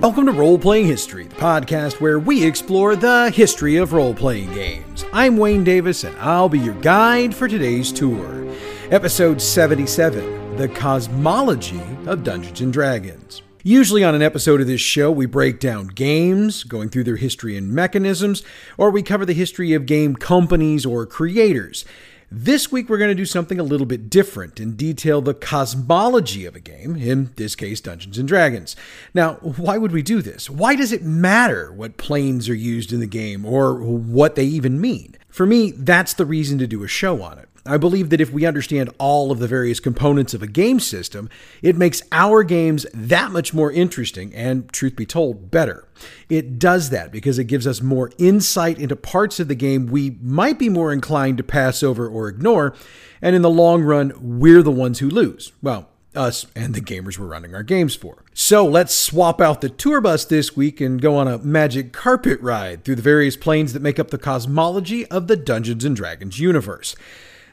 Welcome to Role Playing History, the podcast where we explore the history of role playing games. I'm Wayne Davis, and I'll be your guide for today's tour. Episode 77 The Cosmology of Dungeons and Dragons. Usually, on an episode of this show, we break down games, going through their history and mechanisms, or we cover the history of game companies or creators. This week, we're going to do something a little bit different and detail the cosmology of a game, in this case, Dungeons and Dragons. Now, why would we do this? Why does it matter what planes are used in the game or what they even mean? For me, that's the reason to do a show on it. I believe that if we understand all of the various components of a game system, it makes our games that much more interesting and, truth be told, better. It does that because it gives us more insight into parts of the game we might be more inclined to pass over or ignore, and in the long run, we're the ones who lose. Well, us and the gamers we're running our games for. So let's swap out the tour bus this week and go on a magic carpet ride through the various planes that make up the cosmology of the Dungeons and Dragons universe.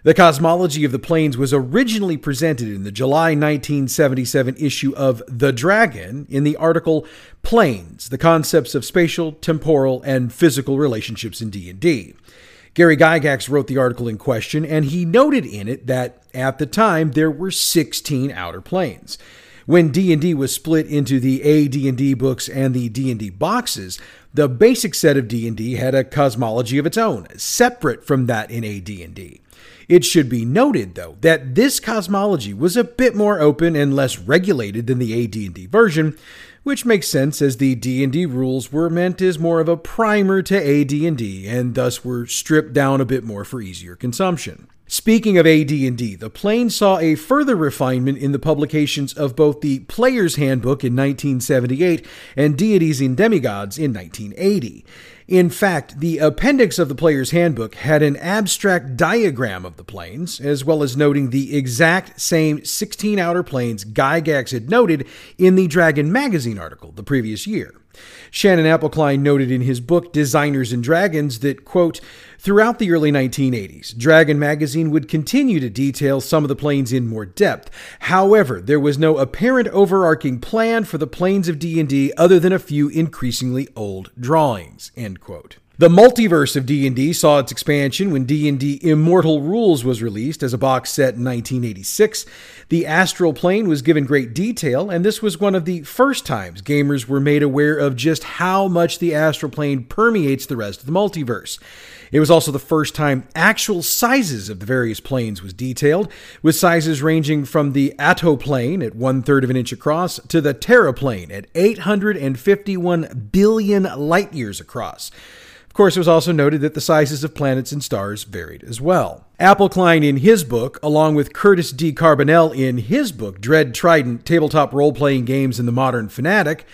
The cosmology of the planes was originally presented in the July 1977 issue of The Dragon in the article Planes: The Concepts of Spatial, Temporal, and Physical Relationships in D&D. Gary Gygax wrote the article in question and he noted in it that at the time there were 16 outer planes. When D&D was split into the AD&D books and the D&D boxes, the basic set of D&D had a cosmology of its own, separate from that in AD&D. It should be noted, though, that this cosmology was a bit more open and less regulated than the AD&D version, which makes sense as the D&D rules were meant as more of a primer to AD&D and thus were stripped down a bit more for easier consumption. Speaking of AD&D, the plane saw a further refinement in the publications of both the Player's Handbook in 1978 and Deities and Demigods in 1980. In fact, the appendix of the player's handbook had an abstract diagram of the planes, as well as noting the exact same 16 outer planes Gygax had noted in the Dragon magazine article the previous year. Shannon Appelcline noted in his book Designers and Dragons that, quote, throughout the early 1980s, Dragon magazine would continue to detail some of the planes in more depth. However, there was no apparent overarching plan for the planes of D&D other than a few increasingly old drawings, end quote. The multiverse of D&D saw its expansion when D&D Immortal Rules was released as a box set in 1986. The astral plane was given great detail, and this was one of the first times gamers were made aware of just how much the astral plane permeates the rest of the multiverse. It was also the first time actual sizes of the various planes was detailed, with sizes ranging from the Atto plane at one third of an inch across to the Terra plane at 851 billion light years across course, it was also noted that the sizes of planets and stars varied as well. Appelcline, in his book, along with Curtis D. Carbonell in his book, Dread Trident Tabletop Role Playing Games in the Modern Fantastic,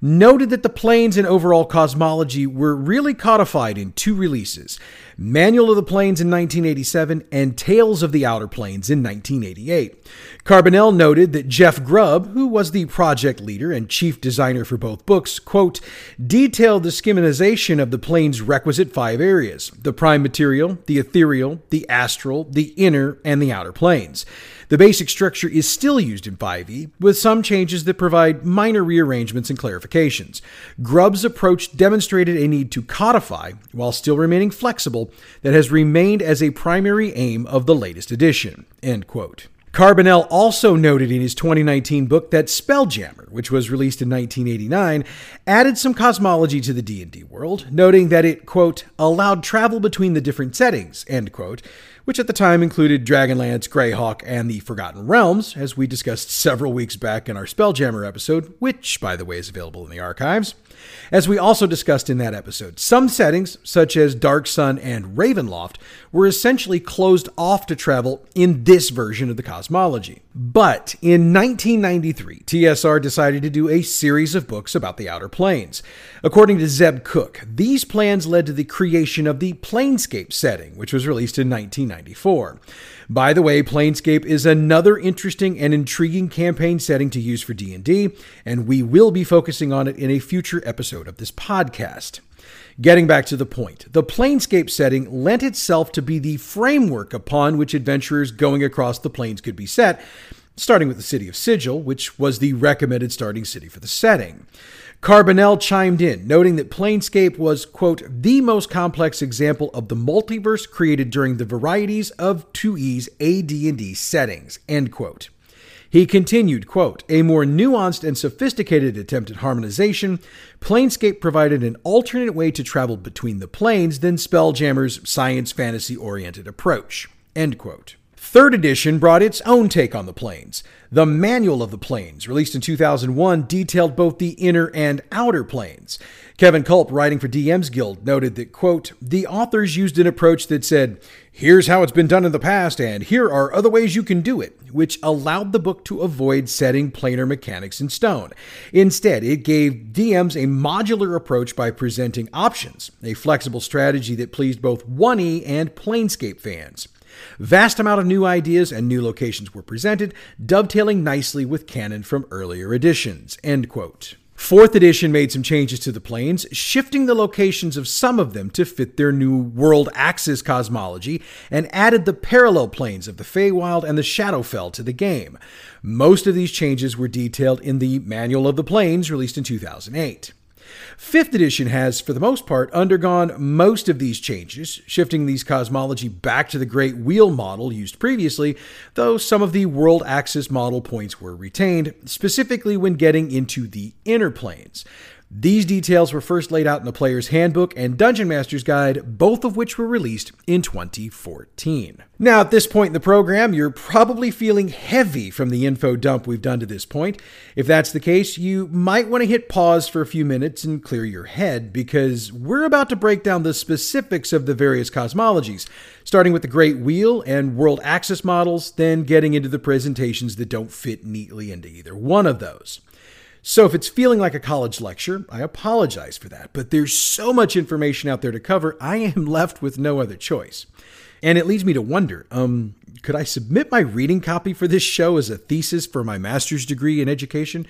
noted that the planes and overall cosmology were really codified in two releases Manual of the Planes in 1987 and Tales of the Outer Planes in 1988. Carbonell noted that Jeff Grubb, who was the project leader and chief designer for both books, quote, detailed the schematization of the plane's requisite five areas the prime material, the ethereal, the astral, the inner, and the outer planes. The basic structure is still used in 5e, with some changes that provide minor rearrangements and clarifications. Grubb's approach demonstrated a need to codify, while still remaining flexible, that has remained as a primary aim of the latest edition. End quote. Carbonell also noted in his 2019 book that Spelljammer, which was released in 1989, added some cosmology to the D&D world, noting that it, quote, allowed travel between the different settings, end quote, which at the time included Dragonlance, Greyhawk, and the Forgotten Realms, as we discussed several weeks back in our Spelljammer episode, which, by the way, is available in the archives. As we also discussed in that episode, some settings, such as Dark Sun and Ravenloft, were essentially closed off to travel in this version of the cosmology. But in 1993, TSR decided to do a series of books about the Outer Planes. According to Zeb Cook, these plans led to the creation of the Planescape setting, which was released in 1994. By the way, Planescape is another interesting and intriguing campaign setting to use for D&D, and we will be focusing on it in a future episode of this podcast. Getting back to the point, the Planescape setting lent itself to be the framework upon which adventurers going across the planes could be set, starting with the city of Sigil, which was the recommended starting city for the setting. Carbonell chimed in, noting that Planescape was, quote, the most complex example of the multiverse created during the varieties of 2E's AD&D settings, end quote. He continued, quote, a more nuanced and sophisticated attempt at harmonization, Planescape provided an alternate way to travel between the planes than Spelljammer's science fantasy oriented approach, end quote. Third edition brought its own take on the planes. The Manual of the Planes, released in 2001, detailed both the inner and outer planes. Kevin Kulp, writing for DM's Guild, noted that, quote, the authors used an approach that said, here's how it's been done in the past, and here are other ways you can do it, which allowed the book to avoid setting planar mechanics in stone. Instead, it gave DMs a modular approach by presenting options, a flexible strategy that pleased both 1E and Planescape fans. Vast amount of new ideas and new locations were presented, dovetailing nicely with canon from earlier editions. End quote. Fourth edition made some changes to the planes, shifting the locations of some of them to fit their new world axis cosmology, and added the parallel planes of the Feywild and the Shadowfell to the game. Most of these changes were detailed in the Manual of the Planes, released in 2008. Fifth edition has, for the most part, undergone most of these changes, shifting these cosmology back to the Great Wheel model used previously, though some of the world axis model points were retained, specifically when getting into the inner planes. These details were first laid out in the Player's Handbook and Dungeon Master's Guide, both of which were released in 2014. Now, at this point in the program, you're probably feeling heavy from the info dump we've done to this point. If that's the case, you might want to hit pause for a few minutes and clear your head because we're about to break down the specifics of the various cosmologies, starting with the Great Wheel and World Axis models, then getting into the presentations that don't fit neatly into either one of those. So if it's feeling like a college lecture, I apologize for that, but there's so much information out there to cover, I am left with no other choice. And it leads me to wonder, um, could I submit my reading copy for this show as a thesis for my master's degree in education?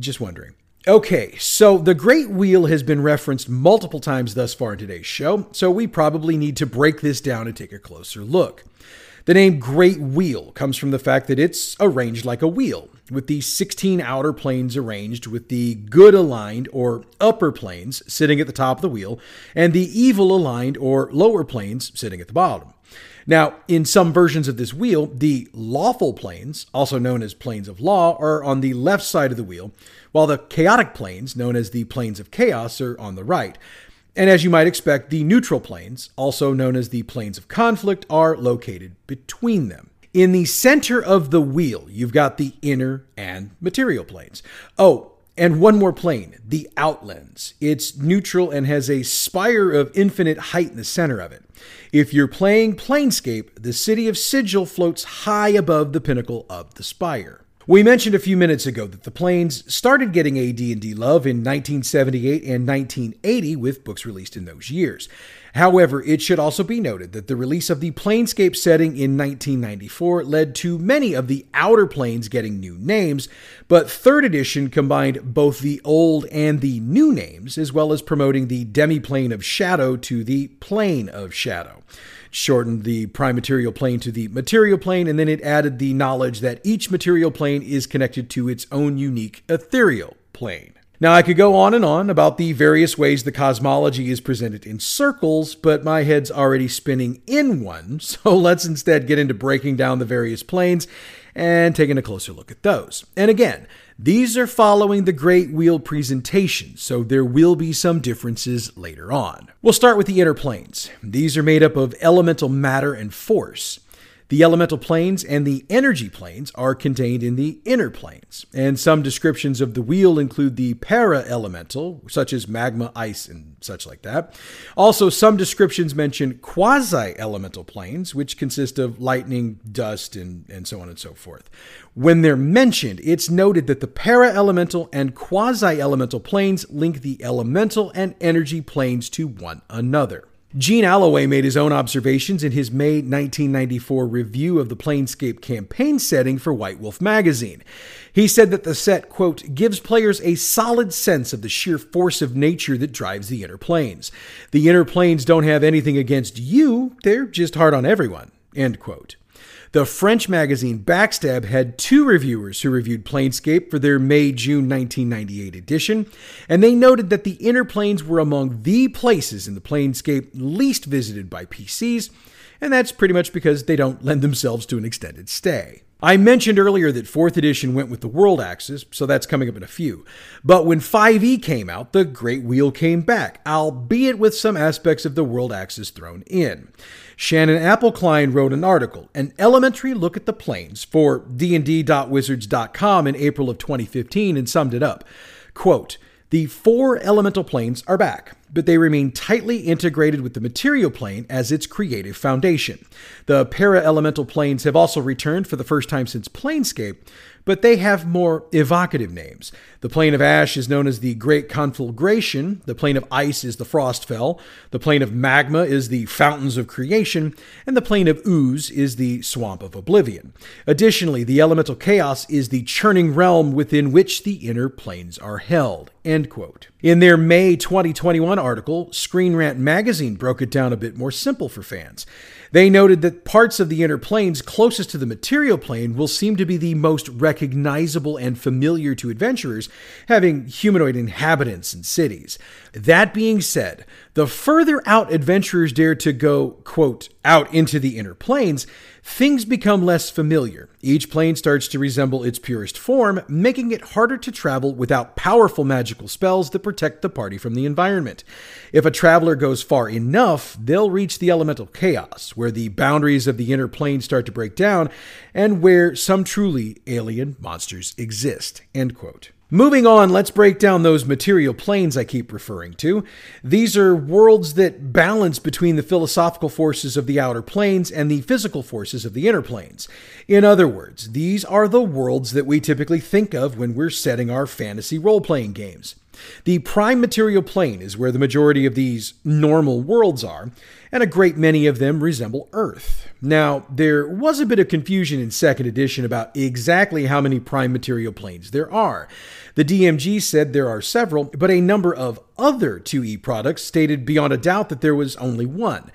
Just wondering. Okay, so the Great Wheel has been referenced multiple times thus far in today's show, so we probably need to break this down and take a closer look. The name Great Wheel comes from the fact that it's arranged like a wheel, with the 16 outer planes arranged with the good aligned or upper planes sitting at the top of the wheel, and the evil aligned or lower planes sitting at the bottom. Now, in some versions of this wheel, the lawful planes, also known as planes of law, are on the left side of the wheel, while the chaotic planes, known as the planes of chaos, are on the right. And as you might expect, the neutral planes, also known as the planes of conflict, are located between them. In the center of the wheel, you've got the inner and material planes. Oh, and one more plane, the outlands. It's neutral and has a spire of infinite height in the center of it. If you're playing Planescape, the city of Sigil floats high above the pinnacle of the spire. We mentioned a few minutes ago that the planes started getting AD&D love in 1978 and 1980 with books released in those years. However, it should also be noted that the release of the Planescape setting in 1994 led to many of the outer planes getting new names, but 3rd edition combined both the old and the new names, as well as promoting the demiplane of shadow to the plane of shadow shortened the prime material plane to the material plane, and then it added the knowledge that each material plane is connected to its own unique ethereal plane. Now, I could go on and on about the various ways the cosmology is presented in circles, but my head's already spinning in one, so let's instead get into breaking down the various planes and taking a closer look at those. And again, these are following the Great Wheel presentation, so there will be some differences later on. We'll start with the inner planes. These are made up of elemental matter and force. The elemental planes and the energy planes are contained in the inner planes, and some descriptions of the wheel include the para elemental, such as magma, ice, and such like that. Also, some descriptions mention quasi elemental planes, which consist of lightning, dust, and, and so on and so forth. When they're mentioned, it's noted that the para elemental and quasi elemental planes link the elemental and energy planes to one another. Gene Alloway made his own observations in his May 1994 review of the Planescape campaign setting for White Wolf magazine. He said that the set, quote, gives players a solid sense of the sheer force of nature that drives the inner planes. The inner planes don't have anything against you, they're just hard on everyone, end quote. The French magazine Backstab had two reviewers who reviewed Planescape for their May June 1998 edition, and they noted that the inner planes were among the places in the Planescape least visited by PCs, and that's pretty much because they don't lend themselves to an extended stay. I mentioned earlier that 4th edition went with the World Axis, so that's coming up in a few. But when 5e came out, the Great Wheel came back, albeit with some aspects of the World Axis thrown in. Shannon Appelcline wrote an article, an elementary look at the planes, for dnd.wizards.com in April of 2015 and summed it up. Quote, the four elemental planes are back but they remain tightly integrated with the material plane as its creative foundation. The para elemental planes have also returned for the first time since Planescape, but they have more evocative names. The plane of ash is known as the Great Conflagration, the plane of ice is the Frostfell, the plane of magma is the Fountains of Creation, and the plane of ooze is the Swamp of Oblivion. Additionally, the elemental chaos is the churning realm within which the inner planes are held. End quote. In their May 2021 article, Screen Rant magazine broke it down a bit more simple for fans. They noted that parts of the inner planes closest to the material plane will seem to be the most recognizable and familiar to adventurers, having humanoid inhabitants and cities. That being said, the further out adventurers dare to go, quote, out into the inner planes, things become less familiar. Each plane starts to resemble its purest form, making it harder to travel without powerful magical spells that protect the party from the environment. If a traveler goes far enough, they'll reach the elemental chaos, where the boundaries of the inner plane start to break down, and where some truly alien monsters exist. End quote. Moving on, let's break down those material planes I keep referring to. These are worlds that balance between the philosophical forces of the outer planes and the physical forces of the inner planes. In other words, these are the worlds that we typically think of when we're setting our fantasy role playing games. The prime material plane is where the majority of these normal worlds are, and a great many of them resemble Earth. Now, there was a bit of confusion in 2nd edition about exactly how many prime material planes there are. The DMG said there are several, but a number of other 2E products stated beyond a doubt that there was only one.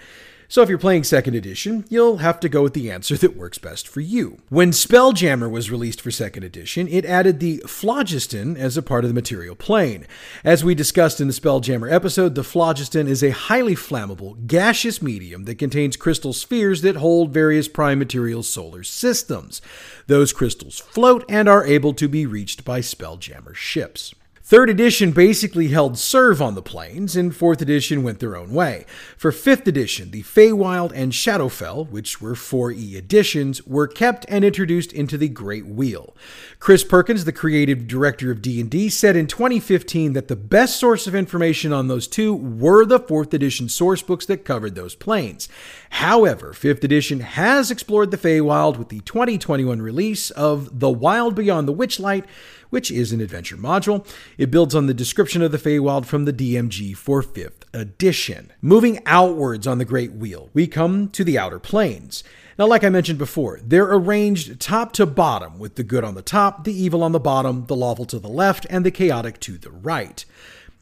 So if you're playing second edition, you'll have to go with the answer that works best for you. When Spelljammer was released for second edition, it added the phlogiston as a part of the material plane. As we discussed in the Spelljammer episode, the phlogiston is a highly flammable, gaseous medium that contains crystal spheres that hold various prime material solar systems. Those crystals float and are able to be reached by Spelljammer ships. Third edition basically held serve on the planes, and fourth edition went their own way. For fifth edition, the Feywild and Shadowfell, which were 4E editions, were kept and introduced into the Great Wheel. Chris Perkins, the creative director of D&D, said in 2015 that the best source of information on those two were the fourth edition sourcebooks that covered those planes. However, fifth edition has explored the Feywild with the 2021 release of The Wild Beyond the Witchlight, which is an adventure module. It builds on the description of the Feywild from the DMG for 5th edition. Moving outwards on the Great Wheel, we come to the Outer Planes. Now, like I mentioned before, they're arranged top to bottom, with the good on the top, the evil on the bottom, the lawful to the left, and the chaotic to the right.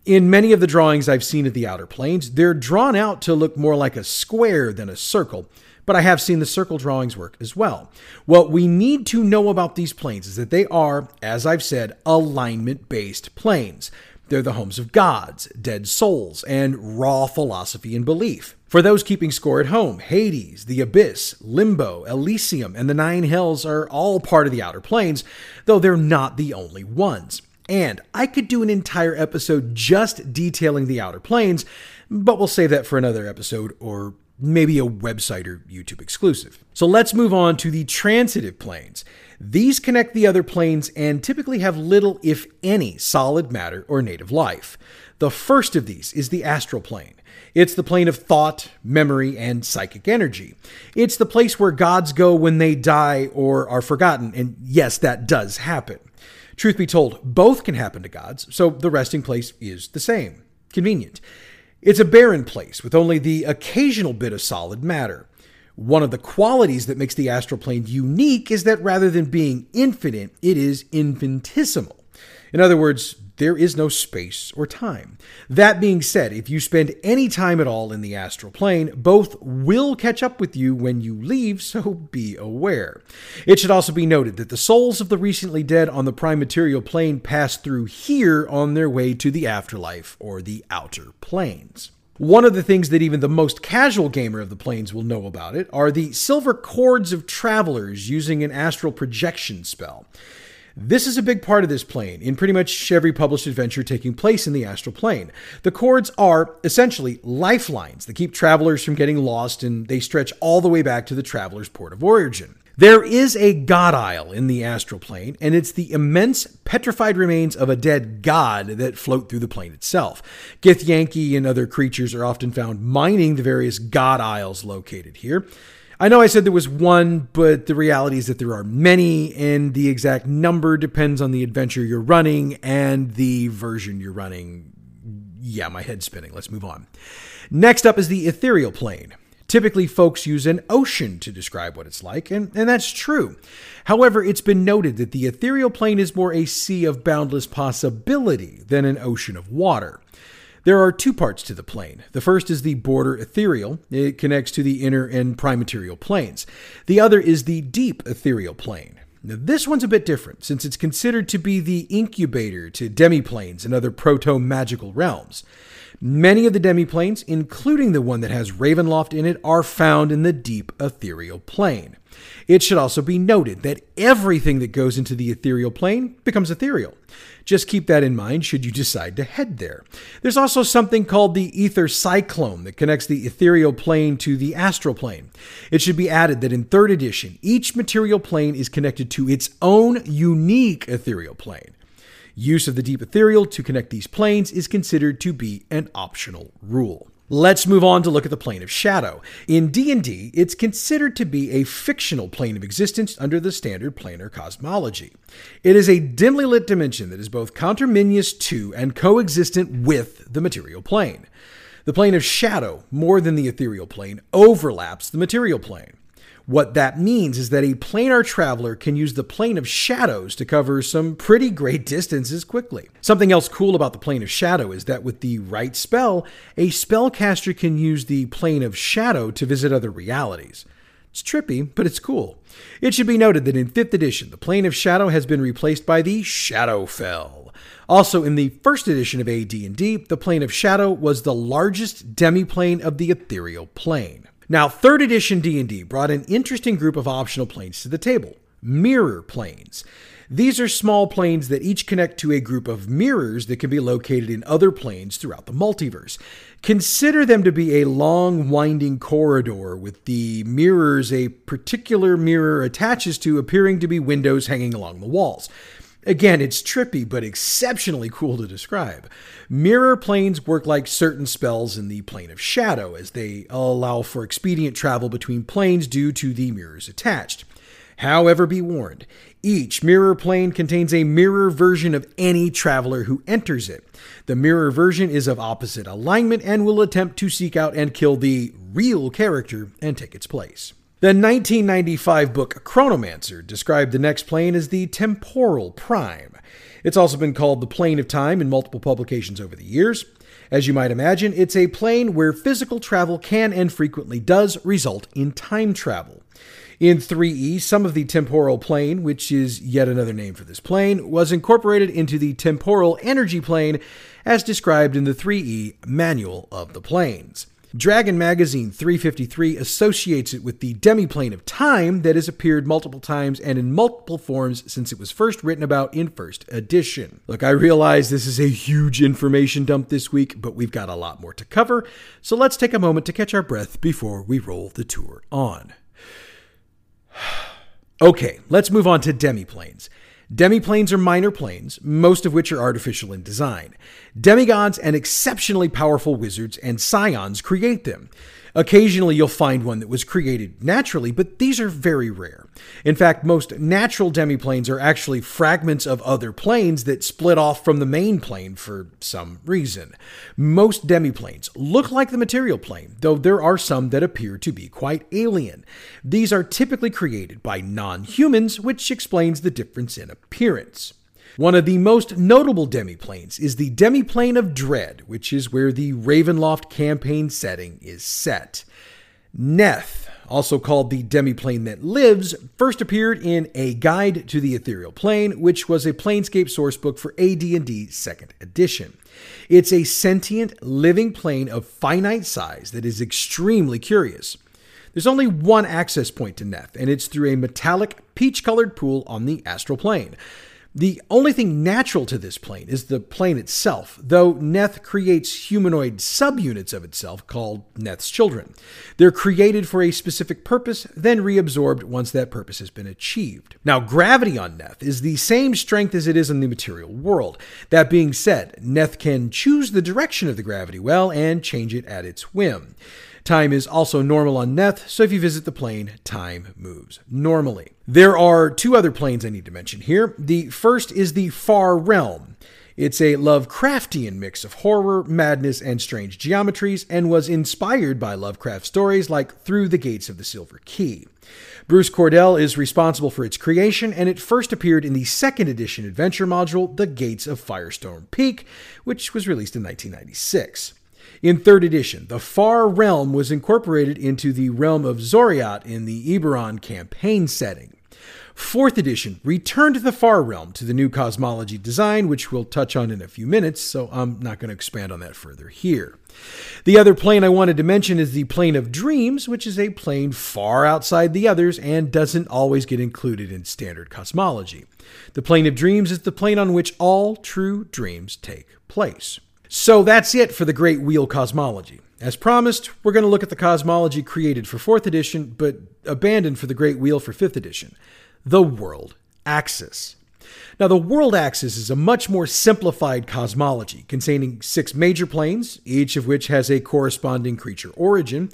In many of the drawings I've seen of the Outer Planes, they're drawn out to look more like a square than a circle, but I have seen the circle drawings work as well. What we need to know about these planes is that they are, as I've said, alignment based planes. They're the homes of gods, dead souls, and raw philosophy and belief. For those keeping score at home, Hades, the Abyss, Limbo, Elysium, and the Nine Hells are all part of the Outer Planes, though they're not the only ones. And I could do an entire episode just detailing the Outer Planes, but we'll save that for another episode or maybe a website or YouTube exclusive. So let's move on to the transitive planes. These connect the other planes and typically have little, if any, solid matter or native life. The first of these is the astral plane. It's the plane of thought, memory, and psychic energy. It's the place where gods go when they die or are forgotten, and yes, that does happen. Truth be told, both can happen to gods, so the resting place is the same. Convenient. It's a barren place with only the occasional bit of solid matter. One of the qualities that makes the astral plane unique is that rather than being infinite, it is infinitesimal. In other words, there is no space or time. That being said, if you spend any time at all in the astral plane, both will catch up with you when you leave, so be aware. It should also be noted that the souls of the recently dead on the prime material plane pass through here on their way to the afterlife or the outer planes. One of the things that even the most casual gamer of the planes will know about it are the silver cords of travelers using an astral projection spell. This is a big part of this plane in pretty much every published adventure taking place in the astral plane. The cords are essentially lifelines that keep travelers from getting lost and they stretch all the way back to the traveler's port of origin. There is a god isle in the astral plane, and it's the immense petrified remains of a dead god that float through the plane itself. Githyanki and other creatures are often found mining the various god isles located here. I know I said there was one, but the reality is that there are many, and the exact number depends on the adventure you're running and the version you're running. Yeah, my head's spinning. Let's move on. Next up is the ethereal plane. Typically, folks use an ocean to describe what it's like, and, and that's true. However, it's been noted that the ethereal plane is more a sea of boundless possibility than an ocean of water. There are two parts to the plane. The first is the border ethereal. It connects to the inner and prime material planes. The other is the deep ethereal plane. Now, this one's a bit different since it's considered to be the incubator to demiplanes and other proto magical realms. Many of the demiplanes, including the one that has Ravenloft in it, are found in the deep ethereal plane. It should also be noted that everything that goes into the ethereal plane becomes ethereal. Just keep that in mind should you decide to head there. There's also something called the ether cyclone that connects the ethereal plane to the astral plane. It should be added that in 3rd edition, each material plane is connected to its own unique ethereal plane. Use of the deep ethereal to connect these planes is considered to be an optional rule. Let's move on to look at the plane of shadow. In D&D, it's considered to be a fictional plane of existence under the standard planar cosmology. It is a dimly lit dimension that is both conterminous to and coexistent with the material plane. The plane of shadow, more than the ethereal plane, overlaps the material plane. What that means is that a planar traveler can use the plane of shadows to cover some pretty great distances quickly. Something else cool about the plane of shadow is that with the right spell, a spellcaster can use the plane of shadow to visit other realities. It's trippy, but it's cool. It should be noted that in 5th edition, the plane of shadow has been replaced by the Shadowfell. Also, in the first edition of AD&D, the plane of shadow was the largest demiplane of the ethereal plane. Now, 3rd edition D&D brought an interesting group of optional planes to the table, mirror planes. These are small planes that each connect to a group of mirrors that can be located in other planes throughout the multiverse. Consider them to be a long, winding corridor with the mirrors a particular mirror attaches to appearing to be windows hanging along the walls. Again, it's trippy, but exceptionally cool to describe. Mirror planes work like certain spells in the plane of shadow, as they allow for expedient travel between planes due to the mirrors attached. However, be warned, each mirror plane contains a mirror version of any traveler who enters it. The mirror version is of opposite alignment and will attempt to seek out and kill the real character and take its place. The 1995 book Chronomancer described the next plane as the temporal prime. It's also been called the plane of time in multiple publications over the years. As you might imagine, it's a plane where physical travel can and frequently does result in time travel. In 3E, some of the temporal plane, which is yet another name for this plane, was incorporated into the temporal energy plane as described in the 3E Manual of the Planes. Dragon Magazine 353 associates it with the demiplane of time that has appeared multiple times and in multiple forms since it was first written about in first edition. Look, I realize this is a huge information dump this week, but we've got a lot more to cover, so let's take a moment to catch our breath before we roll the tour on. okay, let's move on to demiplanes. Demiplanes are minor planes, most of which are artificial in design. Demigods and exceptionally powerful wizards and scions create them. Occasionally, you'll find one that was created naturally, but these are very rare. In fact, most natural demiplanes are actually fragments of other planes that split off from the main plane for some reason. Most demiplanes look like the material plane, though there are some that appear to be quite alien. These are typically created by non humans, which explains the difference in appearance. One of the most notable demiplanes is the demiplane of Dread, which is where the Ravenloft campaign setting is set. Neth, also called the demiplane that lives, first appeared in A Guide to the Ethereal Plane, which was a Planescape sourcebook for AD&D 2nd edition. It's a sentient, living plane of finite size that is extremely curious. There's only one access point to Neth, and it's through a metallic, peach colored pool on the astral plane. The only thing natural to this plane is the plane itself, though Neth creates humanoid subunits of itself called Neth's children. They're created for a specific purpose, then reabsorbed once that purpose has been achieved. Now, gravity on Neth is the same strength as it is in the material world. That being said, Neth can choose the direction of the gravity well and change it at its whim. Time is also normal on Neth, so if you visit the plane, time moves normally. There are two other planes I need to mention here. The first is the Far Realm. It's a Lovecraftian mix of horror, madness, and strange geometries, and was inspired by Lovecraft stories like Through the Gates of the Silver Key. Bruce Cordell is responsible for its creation, and it first appeared in the second edition adventure module, The Gates of Firestorm Peak, which was released in 1996. In third edition, the Far Realm was incorporated into the realm of Xoriat in the Eberron campaign setting. Fourth edition returned the Far Realm to the new cosmology design, which we'll touch on in a few minutes, so I'm not going to expand on that further here. The other plane I wanted to mention is the Plane of Dreams, which is a plane far outside the others and doesn't always get included in standard cosmology. The Plane of Dreams is the plane on which all true dreams take place. So that's it for the Great Wheel Cosmology. As promised, we're going to look at the cosmology created for 4th edition, but abandoned for the Great Wheel for 5th edition the World Axis. Now, the World Axis is a much more simplified cosmology containing six major planes, each of which has a corresponding creature origin.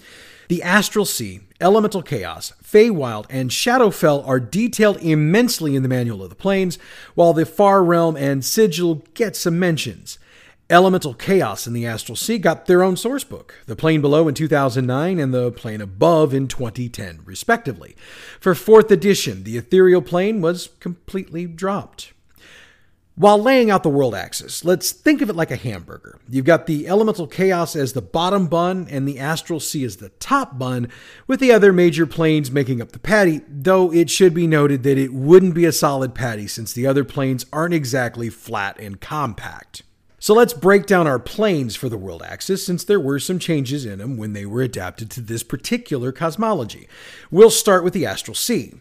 The Astral Sea, Elemental Chaos, Feywild, and Shadowfell are detailed immensely in the Manual of the Planes, while the Far Realm and Sigil get some mentions. Elemental Chaos and the Astral Sea got their own source book, The Plane Below in 2009 and The Plane Above in 2010, respectively. For 4th edition, the Ethereal Plane was completely dropped. While laying out the world axis, let's think of it like a hamburger. You've got the elemental chaos as the bottom bun and the astral sea as the top bun, with the other major planes making up the patty, though it should be noted that it wouldn't be a solid patty since the other planes aren't exactly flat and compact. So let's break down our planes for the world axis since there were some changes in them when they were adapted to this particular cosmology. We'll start with the astral sea.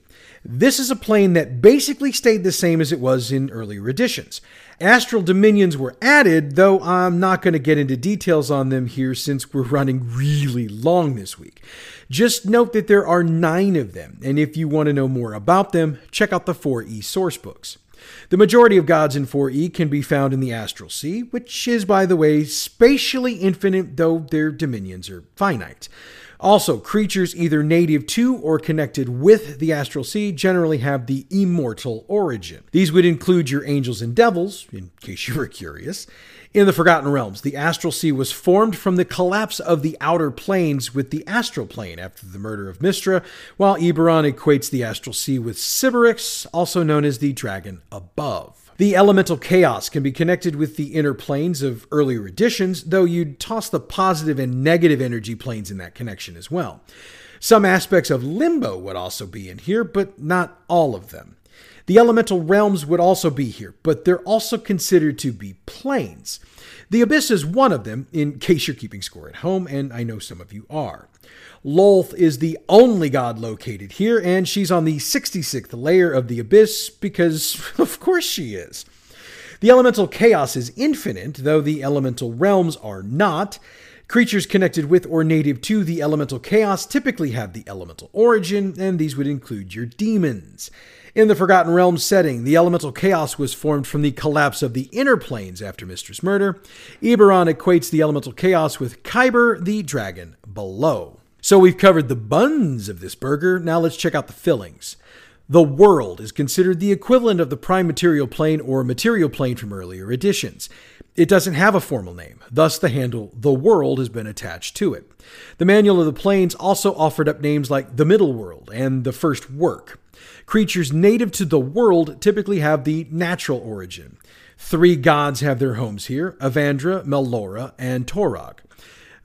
This is a plane that basically stayed the same as it was in earlier editions. Astral dominions were added, though I'm not going to get into details on them here since we're running really long this week. Just note that there are nine of them, and if you want to know more about them, check out the 4E sourcebooks. The majority of gods in 4E can be found in the Astral Sea, which is, by the way, spatially infinite, though their dominions are finite. Also, creatures either native to or connected with the Astral Sea generally have the immortal origin. These would include your angels and devils, in case you were curious, in the Forgotten Realms, the Astral Sea was formed from the collapse of the outer planes with the Astral Plane after the murder of Mystra, while Eberron equates the Astral Sea with Siberys, also known as the Dragon Above. The elemental chaos can be connected with the inner planes of earlier editions, though you'd toss the positive and negative energy planes in that connection as well. Some aspects of limbo would also be in here, but not all of them. The elemental realms would also be here, but they're also considered to be planes. The Abyss is one of them, in case you're keeping score at home, and I know some of you are. Lolth is the only god located here, and she's on the 66th layer of the Abyss because, of course, she is. The elemental chaos is infinite, though the elemental realms are not. Creatures connected with or native to the elemental chaos typically have the elemental origin, and these would include your demons. In the Forgotten Realms setting, the elemental chaos was formed from the collapse of the inner planes after Mystra's murder. Eberron equates the elemental chaos with Khyber, the dragon, below. So we've covered the buns of this burger, now let's check out the fillings. The world is considered the equivalent of the prime material plane or material plane from earlier editions. It doesn't have a formal name, thus, the handle The World has been attached to it. The Manual of the Planes also offered up names like The Middle World and The First Work. Creatures native to the world typically have the natural origin. Three gods have their homes here Avandra, Melora, and Torog.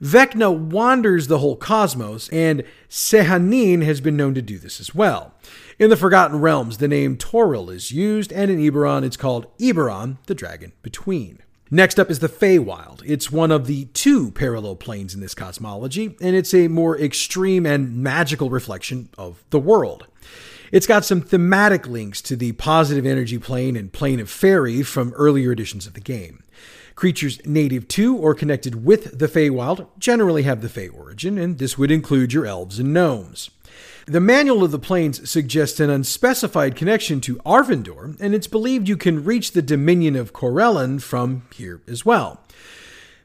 Vecna wanders the whole cosmos, and Sehanine has been known to do this as well. In the Forgotten Realms, the name Toril is used, and in Eberron, it's called Eberron, the dragon between. Next up is the Feywild. It's one of the two parallel planes in this cosmology, and it's a more extreme and magical reflection of the world. It's got some thematic links to the positive energy plane and plane of fairy from earlier editions of the game. Creatures native to or connected with the Feywild generally have the Fey origin, and this would include your elves and gnomes. The Manual of the Planes suggests an unspecified connection to Arvandor, and it's believed you can reach the dominion of Corellon from here as well.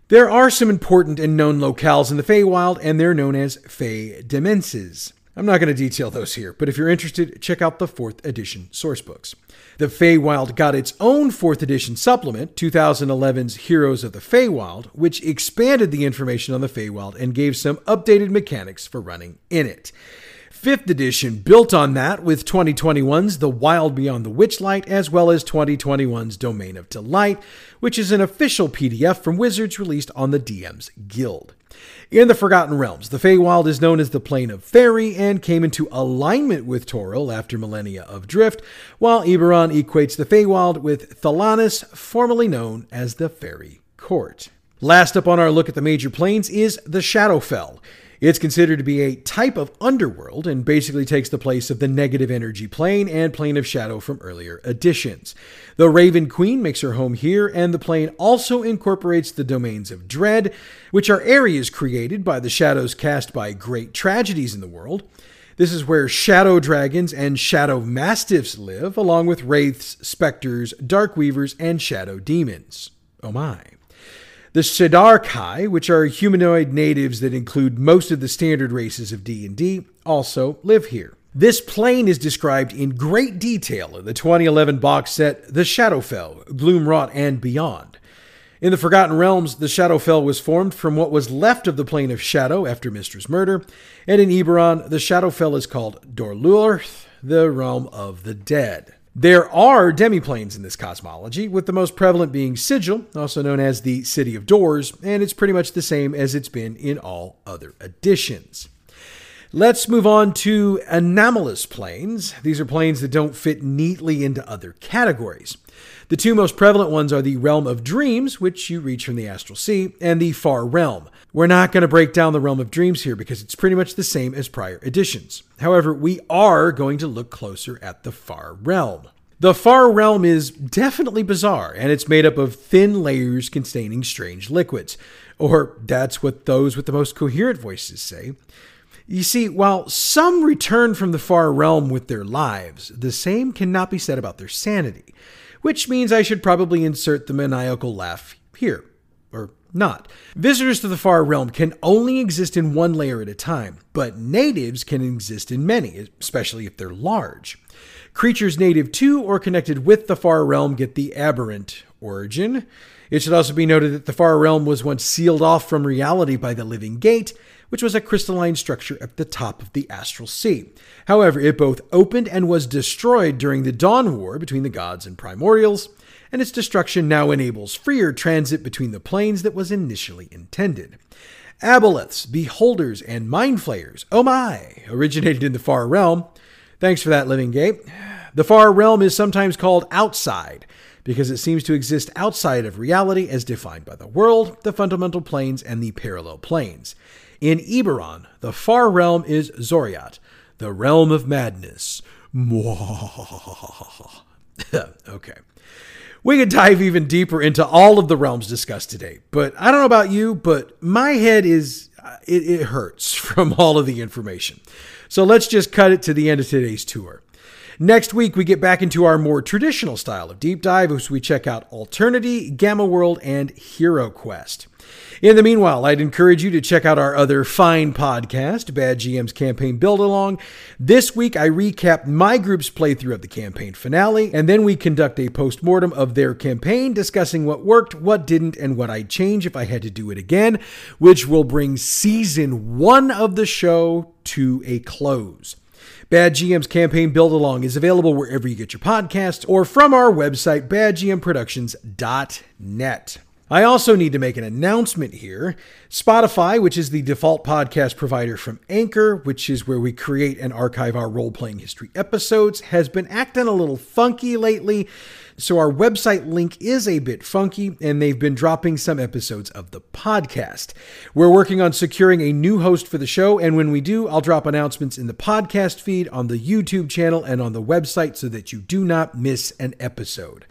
There are some important and known locales in the Feywild, and they're known as Fey Demesnes. I'm not going to detail those here, but if you're interested, check out the 4th edition sourcebooks. The Feywild got its own 4th edition supplement, 2011's Heroes of the Feywild, which expanded the information on the Feywild and gave some updated mechanics for running in it. Fifth edition built on that with 2021's The Wild Beyond the Witchlight, as well as 2021's Domain of Delight, which is an official PDF from Wizards released on the DM's Guild. In the Forgotten Realms, the Feywild is known as the Plane of Fairy and came into alignment with Toril after millennia of drift, while Eberron equates the Feywild with Thelanis, formerly known as the Fairy Court. Last up on our look at the major planes is the Shadowfell. It's considered to be a type of underworld and basically takes the place of the negative energy plane and plane of shadow from earlier editions. The Raven Queen makes her home here, and the plane also incorporates the domains of dread, which are areas created by the shadows cast by great tragedies in the world. This is where shadow dragons and shadow mastiffs live, along with wraiths, specters, dark weavers, and shadow demons. Oh my. The Shadar-kai, which are humanoid natives that include most of the standard races of D&D, also live here. This plane is described in great detail in the 2011 box set The Shadowfell, Gloomwrought and Beyond. In the Forgotten Realms, the Shadowfell was formed from what was left of the Plane of Shadow after Mystra's murder, and in Eberron, the Shadowfell is called Dolurrh, the realm of the dead. There are demiplanes in this cosmology, with the most prevalent being Sigil, also known as the City of Doors, and it's pretty much the same as it's been in all other editions. Let's move on to anomalous planes. These are planes that don't fit neatly into other categories. The two most prevalent ones are the Realm of Dreams, which you reach from the Astral Sea, and the Far Realm. We're not going to break down the Realm of Dreams here because it's pretty much the same as prior editions. However, we are going to look closer at the Far Realm. The Far Realm is definitely bizarre, and it's made up of thin layers containing strange liquids. Or that's what those with the most coherent voices say. You see, while some return from the Far Realm with their lives, the same cannot be said about their sanity which means I should probably insert the maniacal laugh here. Or not. Visitors to the far realm can only exist in one layer at a time, but natives can exist in many, especially if they're large. Creatures native to or connected with the far realm get the aberrant origin. It should also be noted that the far realm was once sealed off from reality by the living gate, which was a crystalline structure at the top of the astral sea. However, it both opened and was destroyed during the Dawn War between the gods and primordials, and its destruction now enables freer transit between the planes that was initially intended. Aboleths, beholders, and mind flayers, oh my, originated in the far realm. Thanks for that, Living Gate. The far realm is sometimes called outside because it seems to exist outside of reality as defined by the world, the fundamental planes, and the parallel planes. In Eberron, the far realm is Xoriat, the realm of madness. okay. We could dive even deeper into all of the realms discussed today, but I don't know about you, but my head is, it, it hurts from all of the information. So let's just cut it to the end of today's tour. Next week, we get back into our more traditional style of deep dive as we check out Alternity, Gamma World, and Hero Quest. In the meanwhile, I'd encourage you to check out our other fine podcast, Bad GM's Campaign Build Along. This week, I recap my group's playthrough of the campaign finale, and then we conduct a post mortem of their campaign, discussing what worked, what didn't, and what I'd change if I had to do it again, which will bring season one of the show to a close. Bad GM's campaign build along is available wherever you get your podcasts or from our website, badgmproductions.net. I also need to make an announcement here. Spotify, which is the default podcast provider from Anchor, which is where we create and archive our role playing history episodes, has been acting a little funky lately. So our website link is a bit funky, and they've been dropping some episodes of the podcast. We're working on securing a new host for the show, and when we do, I'll drop announcements in the podcast feed, on the YouTube channel, and on the website so that you do not miss an episode.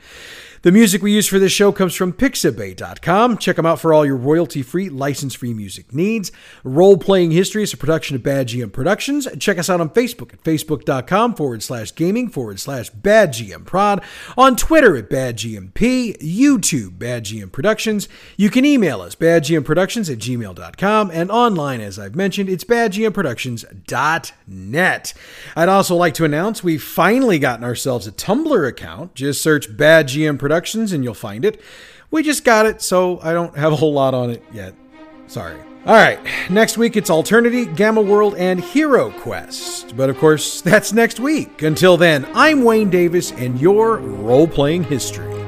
The music we use for this show comes from Pixabay.com. Check them out for all your royalty free, license free music needs. Role Playing History is a production of Bad GM Productions. Check us out on Facebook at facebook.com forward slash gaming forward slash Bad GM Prod. On Twitter at Bad GMP, YouTube Bad GM Productions. You can email us badgmproductions at gmail.com and online, as I've mentioned, it's badgmproductions.net. I'd also like to announce we've finally gotten ourselves a Tumblr account. Just search Bad GM Productions Productions and you'll find it. We just got it, so I don't have a whole lot on it yet. Sorry. All right, next week it's Alternity, Gamma World, and Hero Quest. But of course, that's next week. Until then, I'm Wayne Davis, and your role playing history.